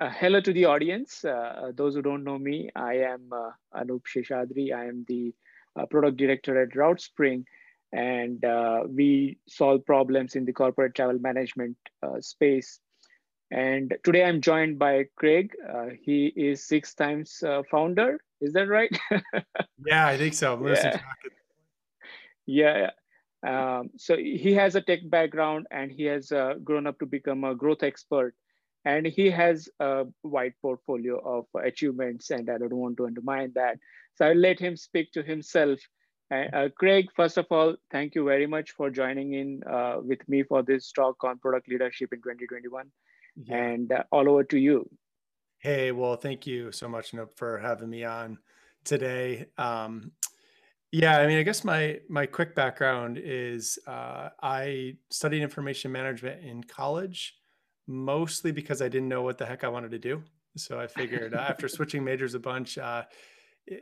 uh, hello to the audience. Uh, those who don't know me, I am uh, Anup Sheshadri. I am the uh, product director at RouteSpring, and uh, we solve problems in the corporate travel management uh, space. And today I'm joined by Craig. he is six times founder. Is that right? yeah, I think so. Yeah. yeah. Um, so he has a tech background and he has grown up to become a growth expert and he has a wide portfolio of achievements and i don't want to undermine that. So i'll let him speak to himself. Uh, craig first of all thank you very much for joining in uh, with me for this talk on product leadership in 2021 yeah. and uh, all over to you. Hey well thank you so much Anup, for having me on today. Um, yeah, I mean, I guess my my quick background is uh, I studied information management in college, mostly because I didn't know what the heck I wanted to do. So I figured uh, after switching majors a bunch, uh,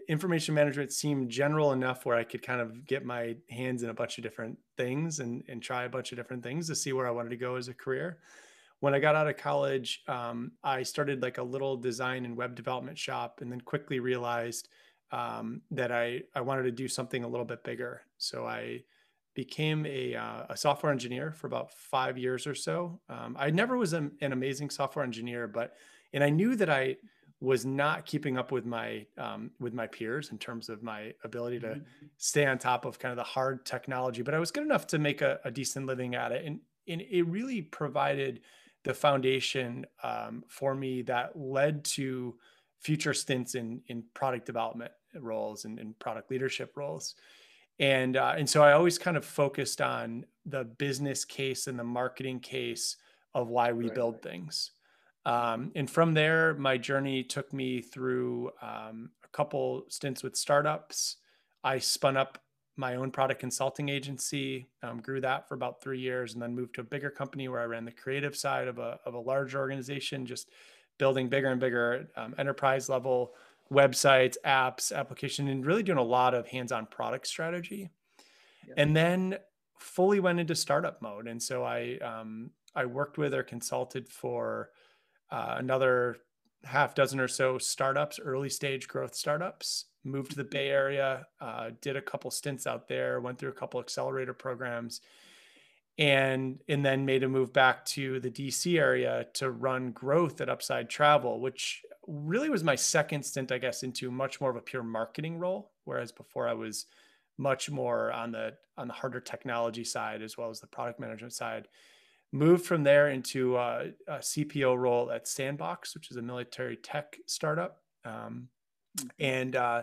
information management seemed general enough where I could kind of get my hands in a bunch of different things and, and try a bunch of different things to see where I wanted to go as a career. When I got out of college, um, I started like a little design and web development shop and then quickly realized um, that I, I wanted to do something a little bit bigger. So I became a, uh, a software engineer for about five years or so. Um, I never was an, an, amazing software engineer, but and I knew that I was not keeping up with my um, with my peers in terms of my ability to mm-hmm. stay on top of kind of the hard technology. But I was good enough to make a, a decent living at it, and and it really provided the foundation um, for me that led to future stints in in product development roles and, and product leadership roles and uh, and so I always kind of focused on the business case and the marketing case of why we right, build right. things. Um, and from there, my journey took me through um, a couple stints with startups. I spun up my own product consulting agency, um, grew that for about three years, and then moved to a bigger company where I ran the creative side of a of a larger organization, just building bigger and bigger um, enterprise level websites, apps, application, and really doing a lot of hands-on product strategy. Yeah. And then fully went into startup mode. And so I um, I worked with or consulted for uh, another half dozen or so startups, early stage growth startups. Moved to the Bay Area, uh, did a couple stints out there, went through a couple accelerator programs, and and then made a move back to the DC area to run growth at Upside Travel, which really was my second stint, I guess, into much more of a pure marketing role. Whereas before I was much more on the on the harder technology side as well as the product management side. Moved from there into a, a CPO role at Sandboxx, which is a military tech startup, um, mm-hmm. and uh,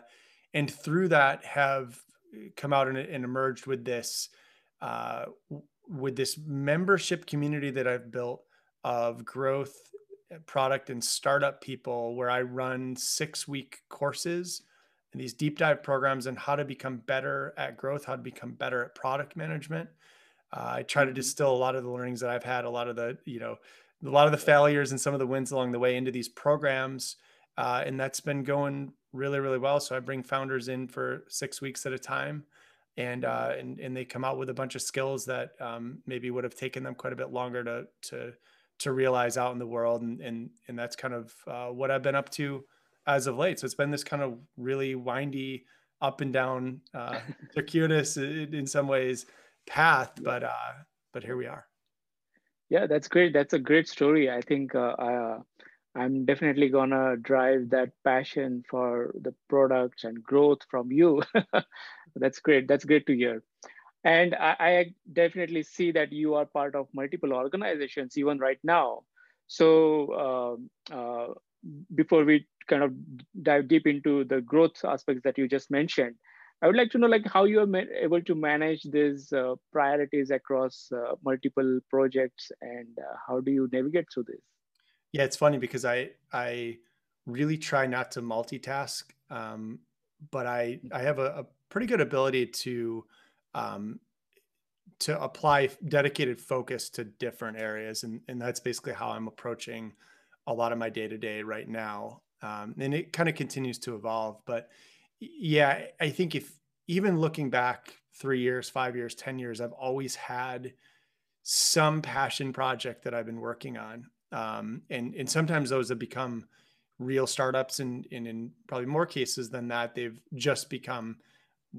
and through that have come out and, and emerged with this uh, with this membership community that I've built of growth product and startup people where I run six week courses and these deep dive programs on how to become better at growth, how to become better at product management. Uh, I try to mm-hmm. distill a lot of the learnings that I've had, a lot of the, you know, a lot of the failures and some of the wins along the way into these programs. Uh, and that's been going really, really well. So I bring founders in for six weeks at a time and, uh, and, and they come out with a bunch of skills that um, maybe would have taken them quite a bit longer to, to, to realize out in the world and and and that's kind of uh, what I've been up to as of late. So it's been this kind of really windy, up and down, uh, circuitous in, in some ways path, but uh, but here we are. Yeah, that's great. That's a great story. I think uh, I, I'm definitely gonna drive that passion for the products and growth from you. that's great. That's great to hear and I, I, definitely see that you are part of multiple organizations even right now. So uh, uh, before we kind of dive deep into the growth aspects that you just mentioned i would like to know like how you are able to manage these uh, priorities across uh, multiple projects and uh, how do you navigate through this? Yeah it's funny because i i really try not to multitask um, but i i have a, a pretty good ability to um, to apply dedicated focus to different areas. And, and that's basically how I'm approaching a lot of my day to day right now. Um, and it kind of continues to evolve. But yeah, I think if even looking back three years, five years, 10 years, I've always had some passion project that I've been working on. Um, and and sometimes those have become real startups, and, and in probably more cases than that, they've just become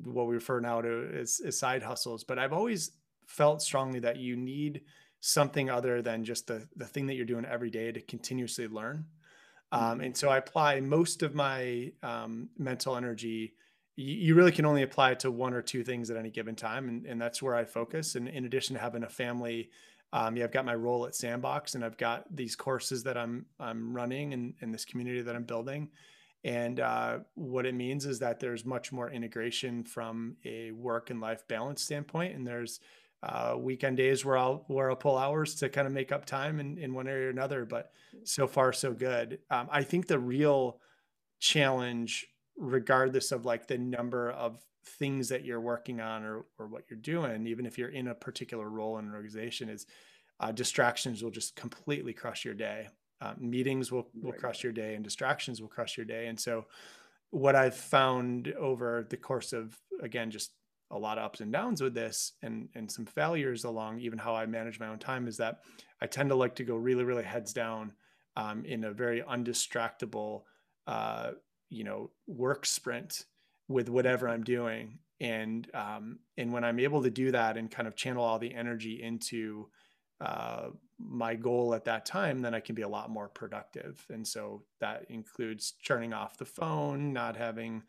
what we refer now to as, as side hustles. But I've always felt strongly that you need something other than just the the thing that you're doing every day to continuously learn. Um, mm-hmm. and so I apply most of my um, mental energy. You, really can only apply it to one or two things at any given time, and, and that's where I focus. And in addition to having a family, um, yeah, I've got my role at Sandboxx, and I've got these courses that I'm I'm running in, in this community that I'm building. And uh, what it means is that there's much more integration from a work and life balance standpoint, and there's uh, weekend days where I'll where I'll pull hours to kind of make up time in, in one area or another. But so far, so good. Um, I think the real challenge, regardless of like the number of things that you're working on or or what you're doing, even if you're in a particular role in an organization, is uh, distractions will just completely crush your day. Uh, meetings will will right. crush your day, and distractions will crush your day. And so, what I've found over the course of again just a lot of ups and downs with this and and some failures along even how I manage my own time is that I tend to like to go really really heads down um, in a very undistractable uh, you know work sprint with whatever I'm doing and um, and when I'm able to do that and kind of channel all the energy into uh, my goal at that time, then I can be a lot more productive. And so that includes turning off the phone, not having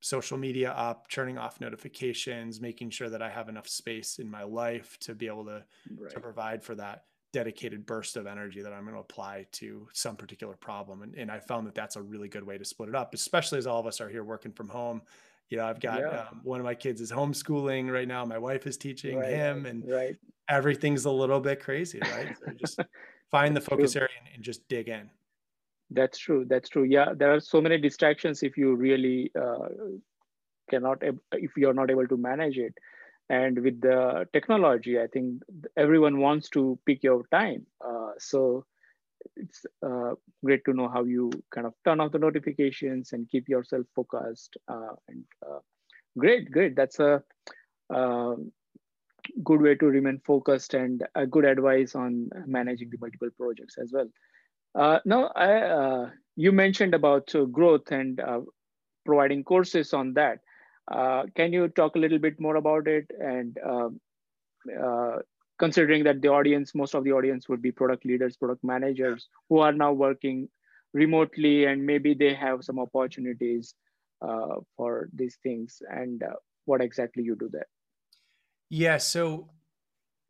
social media up, turning off notifications, making sure that I have enough space in my life to be able to, right. to provide for that dedicated burst of energy that I'm going to apply to some particular problem. And, and I found that that's a really good way to split it up, especially as all of us are here working from home. You know, I've got yeah. um, one of my kids is homeschooling right now. My wife is teaching right. him, and right. everything's a little bit crazy, right? So just find the focus area and, and just dig in. That's true. That's true. Yeah, there are so many distractions if you really uh, cannot, if you're not able to manage it. And with the technology, I think everyone wants to pick your time. Uh, so it's uh, great to know how you kind of turn off the notifications and keep yourself focused. Uh, and uh, great, great. That's a uh, good way to remain focused and a good advice on managing the multiple projects as well. Uh, now, I, uh, you mentioned about growth and providing courses on that. Can you talk a little bit more about it? And um, considering that the audience, most of the audience would be product leaders, product managers who are now working remotely, and maybe they have some opportunities for these things, and what exactly you do there. Yeah, so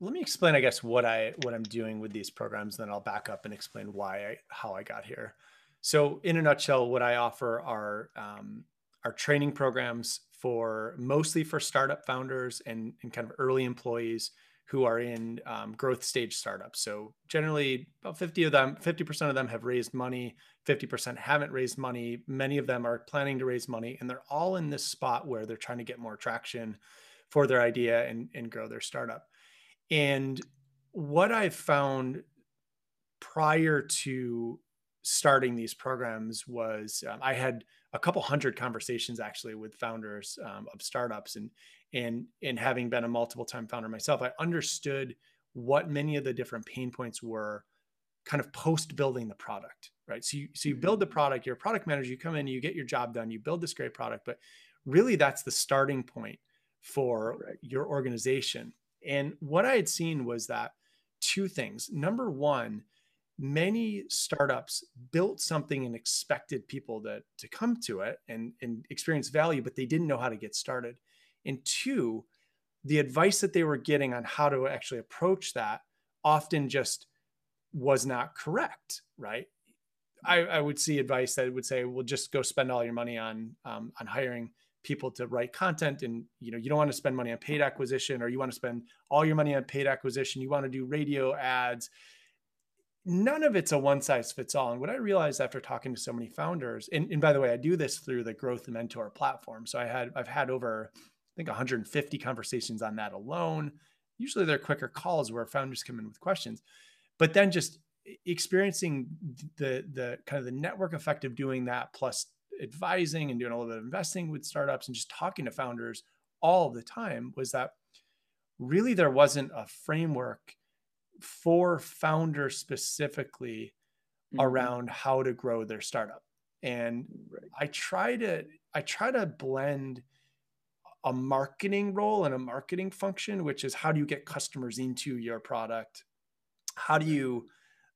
let me explain i guess what i what i'm doing with these programs then i'll back up and explain why I, how i got here so in a nutshell what i offer are um, are training programs for mostly for startup founders and, and kind of early employees who are in um, growth stage startups. So generally about 50 of them 50% of them have raised money 50% haven't raised money. Many of them are planning to raise money and they're all in this spot where they're trying to get more traction for their idea and, and grow their startup. And what I've found prior to starting these programs was um, I had a couple hundred conversations actually with founders um, of startups and and and having been a multiple time founder myself, I understood what many of the different pain points were kind of post building the product, right? So you so you build the mm-hmm. product, you're a product manager, you come in, you get your job done, you build this great product, but really that's the starting point for right. your organization. And what I had seen was that two things. Number one, many startups built something and expected people to, to come to it and, and experience value, but they didn't know how to get started. And two, the advice that they were getting on how to actually approach that often just was not correct, right? I, I would see advice that would say, well, just go spend all your money on um, on hiring people to write content and you know you don't want to spend money on paid acquisition or you want to spend all your money on paid acquisition you want to do radio ads none of it's a one size fits all and what i realized after talking to so many founders and, and by the way i do this through the growth mentor platform so i had i've had over i think 150 conversations on that alone. Usually they're quicker calls where founders come in with questions but then just experiencing the the kind of the network effect of doing that plus advising and doing a little bit of investing with startups and just talking to founders all the time was that really there wasn't a framework for founders specifically mm-hmm. around how to grow their startup. And right. I try to I try to blend a marketing role and a marketing function, which is how do you get customers into your product? How do you,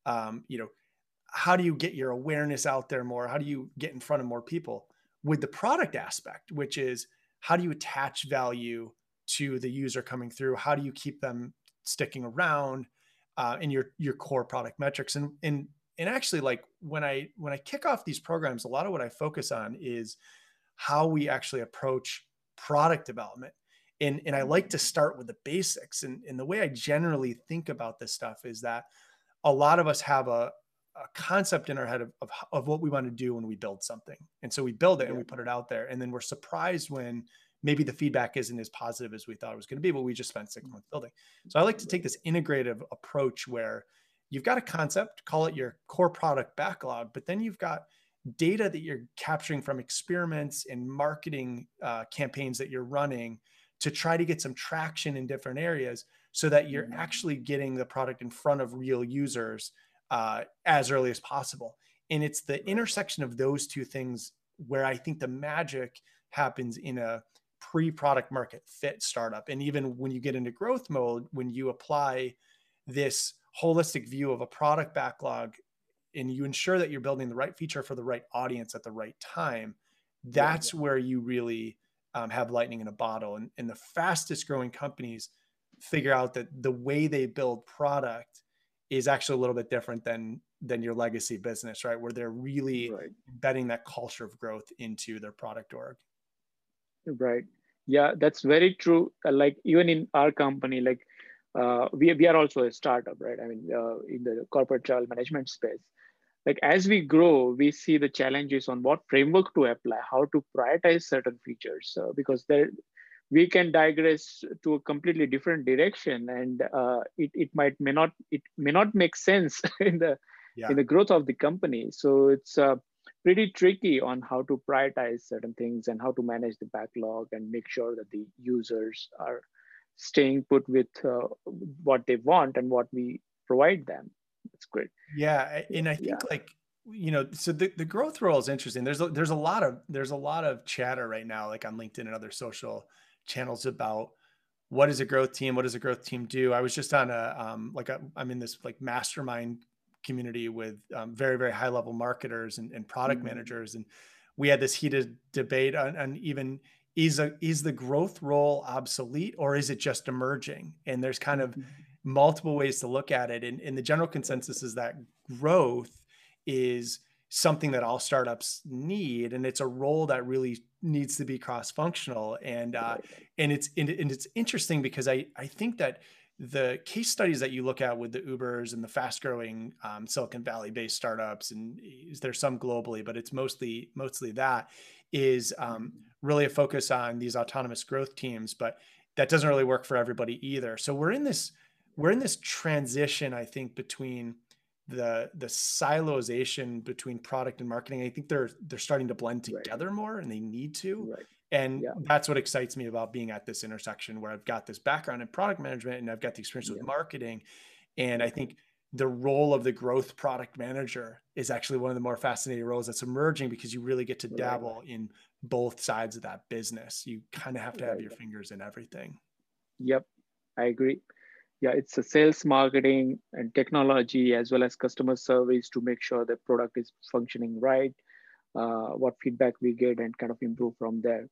um, you know, how do you get your awareness out there more? How do you get in front of more people? With the product aspect, which is how do you attach value to the user coming through? How do you keep them sticking around uh, in your your core product metrics? And and and actually, like when I when I kick off these programs, a lot of what I focus on is how we actually approach product development. And, and I like to start with the basics. And, and the way I generally think about this stuff is that a lot of us have a, a concept in our head of, of, of, what we want to do when we build something. And so we build it and we put it out there. And then we're surprised when maybe the feedback isn't as positive as we thought it was going to be, but we just spent six months building. So I like to take this integrative approach where you've got a concept, call it your core product backlog, but then you've got data that you're capturing from experiments and marketing uh, campaigns that you're running to try to get some traction in different areas so that you're mm-hmm. actually getting the product in front of real users uh, as early as possible. And it's the intersection of those two things where I think the magic happens in a pre product market fit startup. And even when you get into growth mode, when you apply this holistic view of a product backlog and you ensure that you're building the right feature for the right audience at the right time, that's yeah, yeah. where you really um, have lightning in a bottle. And, and the fastest growing companies figure out that the way they build product is actually a little bit different than than your legacy business, right? Where they're really right. embedding that culture of growth into their product org. Right. Yeah, that's very true. Uh, like even in our company, like uh, we, we are also a startup, right? I mean, uh, in the corporate travel management space like as we grow we see the challenges on what framework to apply how to prioritize certain features uh, because there we can digress to a completely different direction and uh, it, it might may not it may not make sense in the yeah. in the growth of the company so it's uh, pretty tricky on how to prioritize certain things and how to manage the backlog and make sure that the users are staying put with uh, what they want and what we provide them it's great. Yeah, and I think yeah. like you know, so the, the growth role is interesting. There's a, there's a lot of there's a lot of chatter right now, like on LinkedIn and other social channels about what is a growth team, what does a growth team do. I was just on a um, like a, I'm in this like mastermind community with um, very very high level marketers and, and product mm-hmm. managers, and we had this heated debate on, on even is a is the growth role obsolete or is it just emerging? And there's kind of mm-hmm multiple ways to look at it. And, and the general consensus is that growth is something that all startups need and it's a role that really needs to be cross-functional and uh, and it's and, it's interesting because I I think that the case studies that you look at with the Ubers and the fast-growing um, Silicon Valley-based startups, and is there's some globally, but it's mostly mostly that is um, really a focus on these autonomous growth teams. But that doesn't really work for everybody either. So we're in this we're in this transition, I think, between the the silozation between product and marketing. I think they're they're starting to blend together right. more, and they need to. Right. And yeah. that's what excites me about being at this intersection where I've got this background in product management and I've got the experience yeah. with marketing. And I think the role of the growth product manager is actually one of the more fascinating roles that's emerging because you really get to dabble right. in both sides of that business. You kind of have to have your fingers in everything. Yep, I agree yeah, it's a sales, marketing, and technology as well as customer service to make sure the product is functioning right, what feedback we get, and kind of improve from there.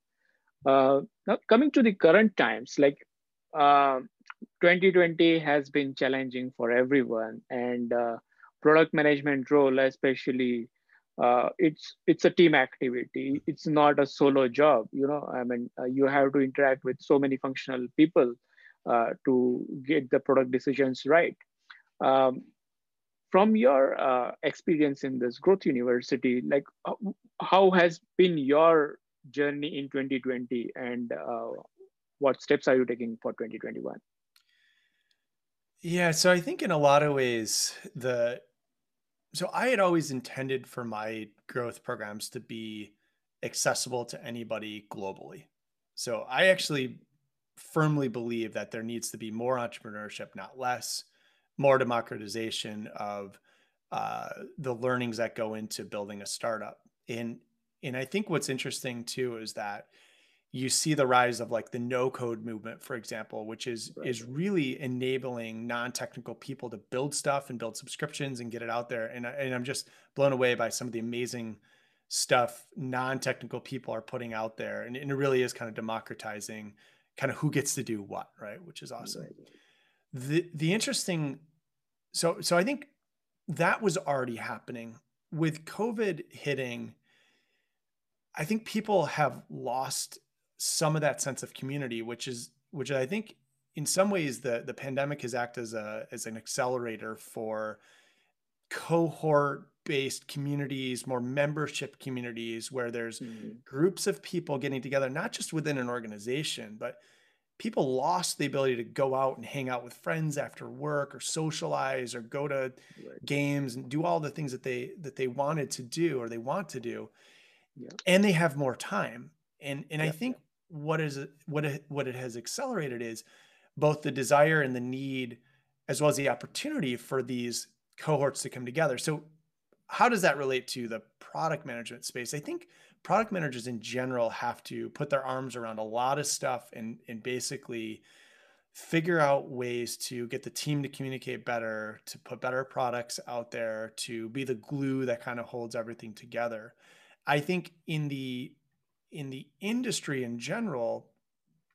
Uh, now, coming to the current times, like uh, 2020 has been challenging for everyone, and uh, product management role, especially, uh, it's it's a team activity. It's not a solo job. You know, I mean, uh, you have to interact with so many functional people uh, to get the product decisions right. Um, from your uh, experience in this growth university, like uh, how has been your journey in 2020 and uh, what steps are you taking for 2021? Yeah, so I think in a lot of ways, the so I had always intended for my growth programs to be accessible to anybody globally. So I actually firmly believe that there needs to be more entrepreneurship, not less, more democratization of uh, the learnings that go into building a startup. And and I think what's interesting too is that you see the rise of like the no code movement for example which is right. is really enabling non-technical people to build stuff and build subscriptions and get it out there and, and i'm just blown away by some of the amazing stuff non-technical people are putting out there and, and it really is kind of democratizing kind of who gets to do what right which is awesome right. the the interesting so so i think that was already happening with covid hitting i think people have lost some of that sense of community which is which i think in some ways the the pandemic has acted as a as an accelerator for cohort based communities, more membership communities where there's mm-hmm. groups of people getting together, not just within an organization, but people lost the ability to go out and hang out with friends after work or socialize or go to right. games and do all the things that they that they wanted to do or they want to do. Yeah. And they have more time. And and yeah. I think what is what it, what it has accelerated is both the desire and the need as well as the opportunity for these cohorts to come together. So how does that relate to the product management space? I think product managers in general have to put their arms around a lot of stuff and and basically figure out ways to get the team to communicate better, to put better products out there, to be the glue that kind of holds everything together. I think in the in the industry in general,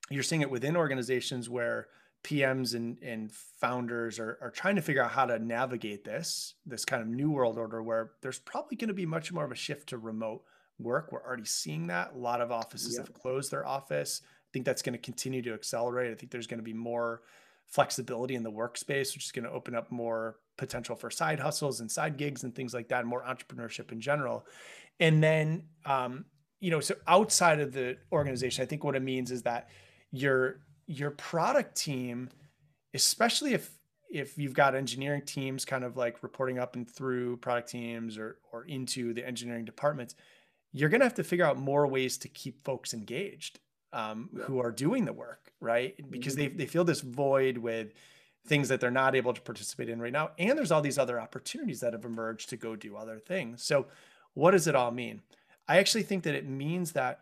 you're seeing it within organizations where PMs and, and founders are, are trying to figure out how to navigate this, this kind of new world order where there's probably going to be much more of a shift to remote work. We're already seeing that. A lot of offices have closed their office. I think that's going to continue to accelerate. I think there's going to be more flexibility in the workspace, which is going to open up more potential for side hustles and side gigs and things like that, and more entrepreneurship in general. And then, um, you know, so outside of the organization, I think what it means is that you're your product team, especially if if you've got engineering teams kind of like reporting up and through product teams or or into the engineering departments, you're going to have to figure out more ways to keep folks engaged um, who are doing the work, right? Because mm-hmm. they they feel this void with things that they're not able to participate in right now, and there's all these other opportunities that have emerged to go do other things. So, what does it all mean? I actually think that it means that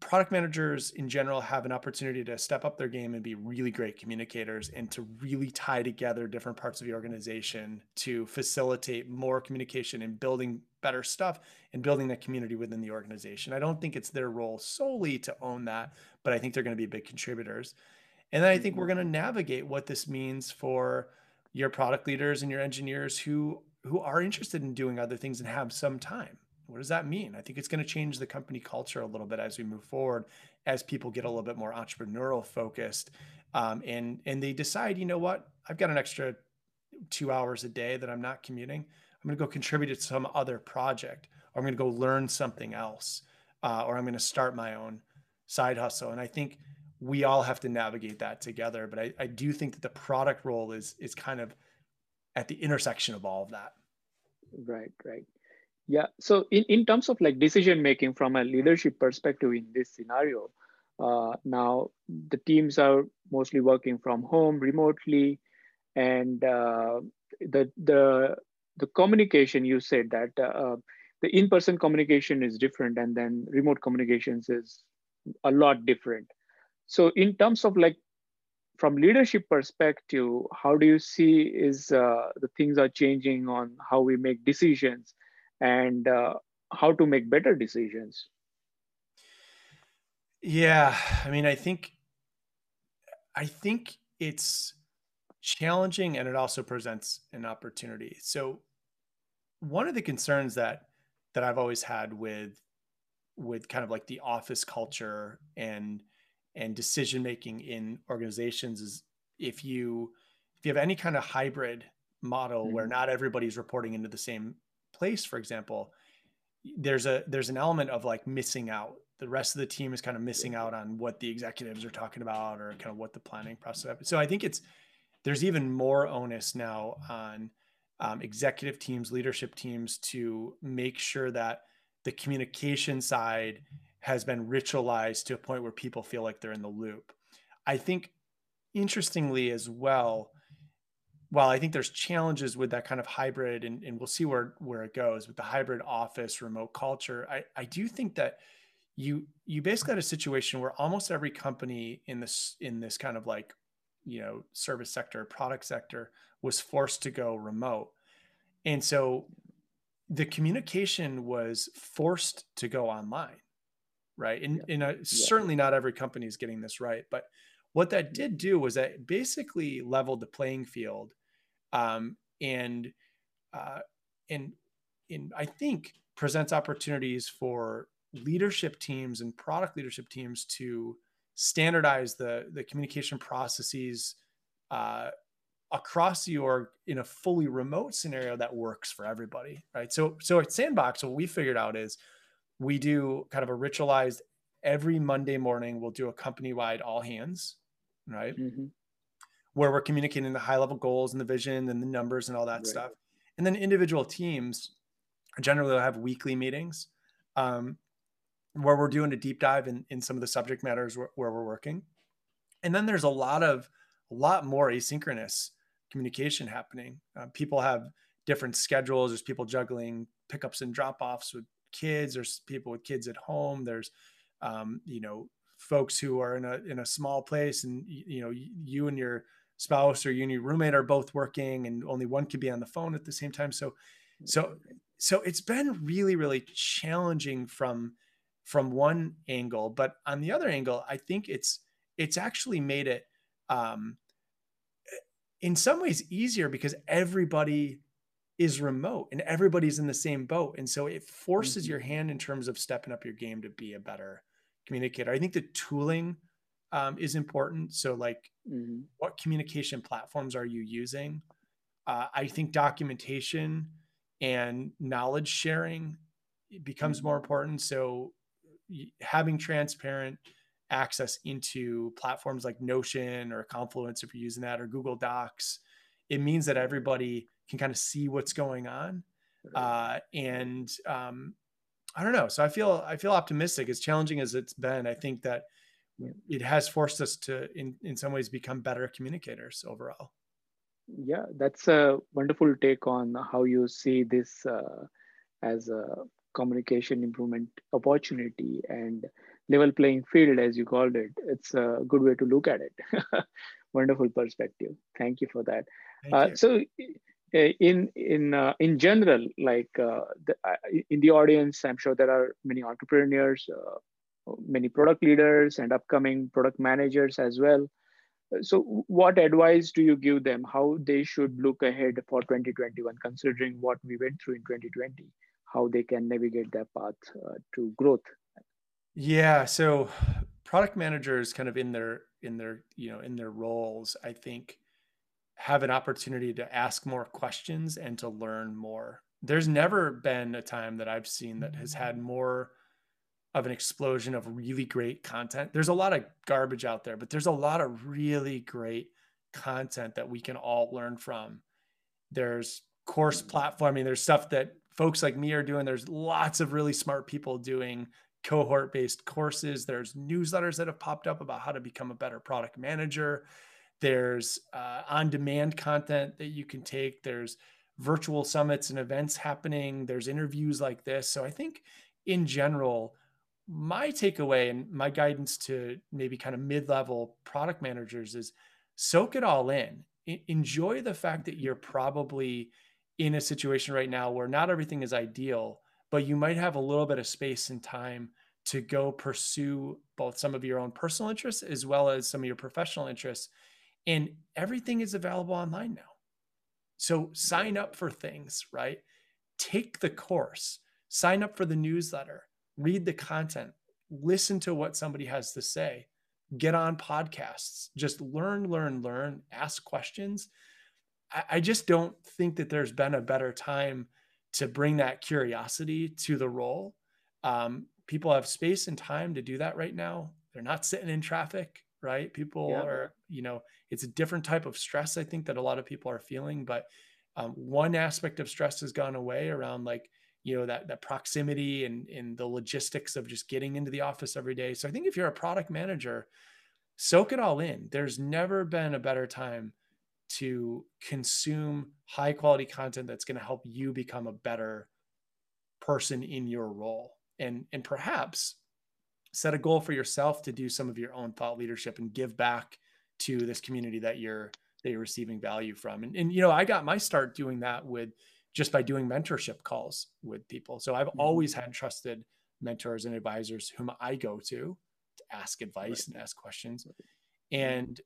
product managers in general have an opportunity to step up their game and be really great communicators and to really tie together different parts of the organization to facilitate more communication and building better stuff and building that community within the organization. I don't think it's their role solely to own that, but I think they're going to be big contributors. And then I think we're going to mm-hmm. navigate what this means for your product leaders and your engineers who who are interested in doing other things and have some time what does that mean? I think it's going to change the company culture a little bit as we move forward, as people get a little bit more entrepreneurial focused, um, and and they decide, you know what, I've got an extra two hours a day that I'm not commuting. I'm going to go contribute to some other project, or I'm going to go learn something else, uh, or I'm going to start my own side hustle. And I think we all have to navigate that together. But I, I do think that the product role is is kind of at the intersection of all of that. Right, right. Yeah. So in, in terms of like decision making from a leadership perspective in this scenario, uh, now the teams are mostly working from home remotely, and uh, the the the communication you said that uh, the in-person communication is different, and then remote communications is a lot different. So in terms of like from leadership perspective, how do you see is uh, the things are changing on how we make decisions? And uh, how to make better decisions yeah i mean i think i think it's challenging and it also presents an opportunity so one of the concerns that that i've always had with with kind of like the office culture and and decision making in organizations is if you if you have any kind of hybrid model mm-hmm. where not everybody's reporting into the same place, for example, there's a there's an element of like missing out. The rest of the team is kind of missing out on what the executives are talking about or kind of what the planning process. So I think it's there's even more onus now on um, executive teams, leadership teams to make sure that the communication side has been ritualized to a point where people feel like they're in the loop. I think interestingly as well, while I think there's challenges with that kind of hybrid, and, and we'll see where where it goes with the hybrid office remote culture, I, I do think that you you basically had a situation where almost every company in this in this kind of like you know service sector product sector was forced to go remote and so the communication was forced to go online right and, yeah. and uh, yeah. certainly not every company is getting this right but what that did do was that basically leveled the playing field um, and uh, and and i think presents opportunities for leadership teams and product leadership teams to standardize the the communication processes uh, across the org in a fully remote scenario that works for everybody, right? So so at Sandboxx, what we figured out is we do kind of a ritualized every Monday morning. We'll do a company wide all hands, right? Mm-hmm. Where we're communicating the high level goals and the vision and the numbers and all that right. stuff. And then individual teams generally will have weekly meetings. Um, where we're doing a deep dive in, in some of the subject matters where, where we're working. And then there's a lot of a lot more asynchronous communication happening. Uh, people have different schedules. There's people juggling pickups and drop offs with kids. There's people with kids at home. There's, um, you know, folks who are in a in a small place, and you know, you and your spouse or you and your roommate are both working, and only one can be on the phone at the same time. So, so, so it's been really, really challenging from from one angle, but on the other angle, I think it's it's actually made it um, in some ways easier because everybody is remote and everybody's in the same boat, and so it forces mm-hmm. your hand in terms of stepping up your game to be a better communicator. I think the tooling um, is important. So, like, mm-hmm. what communication platforms are you using? Uh, I think documentation and knowledge sharing becomes more important. So having transparent access into platforms like Notion or Confluence, if you're using that, or Google Docs, it means that everybody can kind of see what's going on. Uh, and um, I don't know. So I feel I feel optimistic. As challenging as it's been, I think that it has forced us to, in in some ways, become better communicators overall. Yeah, that's a wonderful take on how you see this uh, as a communication improvement opportunity and level playing field as you called it it's a good way to look at it wonderful perspective thank you for that uh, so in in uh, in general like uh, the, uh, in the audience i'm sure there are many entrepreneurs uh, many product leaders and upcoming product managers as well. So what advice do you give them how they should look ahead for 2021 considering what we went through in 2020 how they can navigate that path uh, to growth? Yeah so product managers kind of in their in their you know in their roles i think have an opportunity to ask more questions and to learn more there's never been a time that i've seen that has had more of an explosion of really great content there's a lot of garbage out there but there's a lot of really great content that we can all learn from there's course mm. platforming there's stuff that folks like me are doing. There's lots of really smart people doing cohort based courses. There's newsletters that have popped up about how to become a better product manager. There's uh, on demand content that you can take. There's virtual summits and events happening. There's interviews like this. So I think in general, my takeaway and my guidance to maybe kind of mid level product managers is soak it all in. enjoy the fact that you're probably in a situation right now where not everything is ideal, but you might have a little bit of space and time to go pursue both some of your own personal interests as well as some of your professional interests. And everything is available online now. So sign up for things, right? Take the course, sign up for the newsletter, read the content, listen to what somebody has to say, get on podcasts, just learn, learn, learn, ask questions I just don't think that there's been a better time to bring that curiosity to the role. Um, people have space and time to do that right now. They're not sitting in traffic, right? People yeah. are, you know, it's a different type of stress, I think, that a lot of people are feeling. But um, one aspect of stress has gone away around like, you know, that that proximity and, and the logistics of just getting into the office every day. So I think if you're a product manager, soak it all in. There's never been a better time to consume high quality content that's going to help you become a better person in your role and and perhaps set a goal for yourself to do some of your own thought leadership and give back to this community that you're that you're receiving value from and, and you know i got my start doing that with just by doing mentorship calls with people so i've mm-hmm. always had trusted mentors and advisors whom i go to to ask advice right. and ask questions and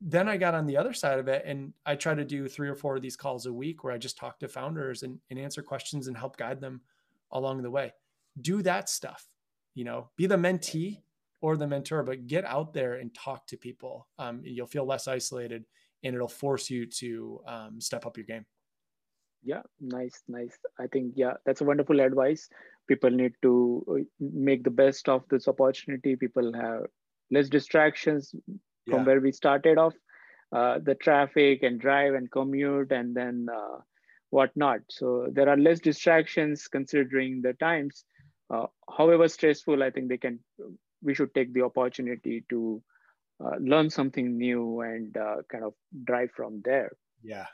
then I got on the other side of it and I try to do three or four of these calls a week where I just talk to founders and, and answer questions and help guide them along the way. Do that stuff, you know, be the mentee or the mentor, but get out there and talk to people. Um, you'll feel less isolated and it'll force you to um, step up your game. Yeah, nice, nice. I think, yeah, that's a wonderful advice. People need to uh, make the best of this opportunity. People have less distractions yeah. from where we started off uh, the traffic and drive and commute and then uh, whatnot so there are less distractions considering the times uh, however stressful i think they can we should take the opportunity to uh, learn something new and uh, kind of drive from there yeah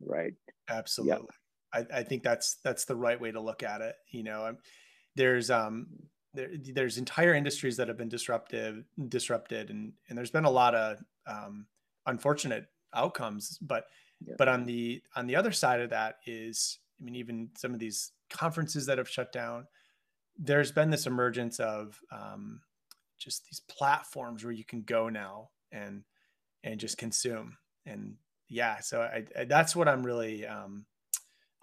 right absolutely yeah. I, I think that's that's the right way to look at it you know I'm, there's um there, there's entire industries that have been disruptive, disrupted, and and there's been a lot of um, unfortunate outcomes. But yeah. but on the on the other side of that is, I mean, even some of these conferences that have shut down, there's been this emergence of um, just these platforms where you can go now and and just consume. And yeah, so I, I, that's what I'm really um,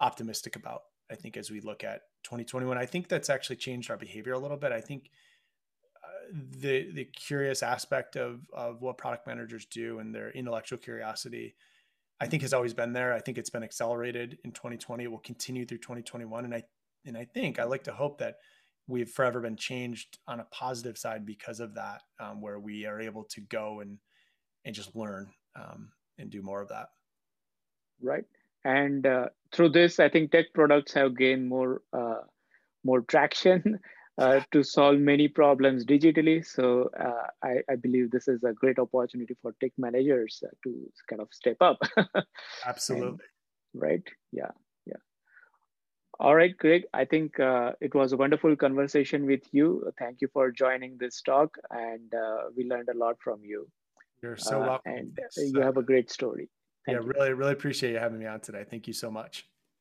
optimistic about. I think as we look at 2021. I think that's actually changed our behavior a little bit. I think uh, the the curious aspect of of what product managers do and their intellectual curiosity, I think has always been there. I think it's been accelerated in 2020. It will continue through 2021, and I and I think I like to hope that we've forever been changed on a positive side because of that, um, where we are able to go and and just learn um, and do more of that. Right. And uh, through this, I think tech products have gained more uh, more traction uh, to solve many problems digitally. So uh, I, I, believe this is a great opportunity for tech managers uh, to kind of step up. Absolutely. And, right. Yeah. All right, Craig, I think uh, it was a wonderful conversation with you. Thank you for joining this talk, and we learned a lot from you. You're so welcome. and you have a great story. Thank yeah, you. really, really appreciate you having me on today. Thank you so much.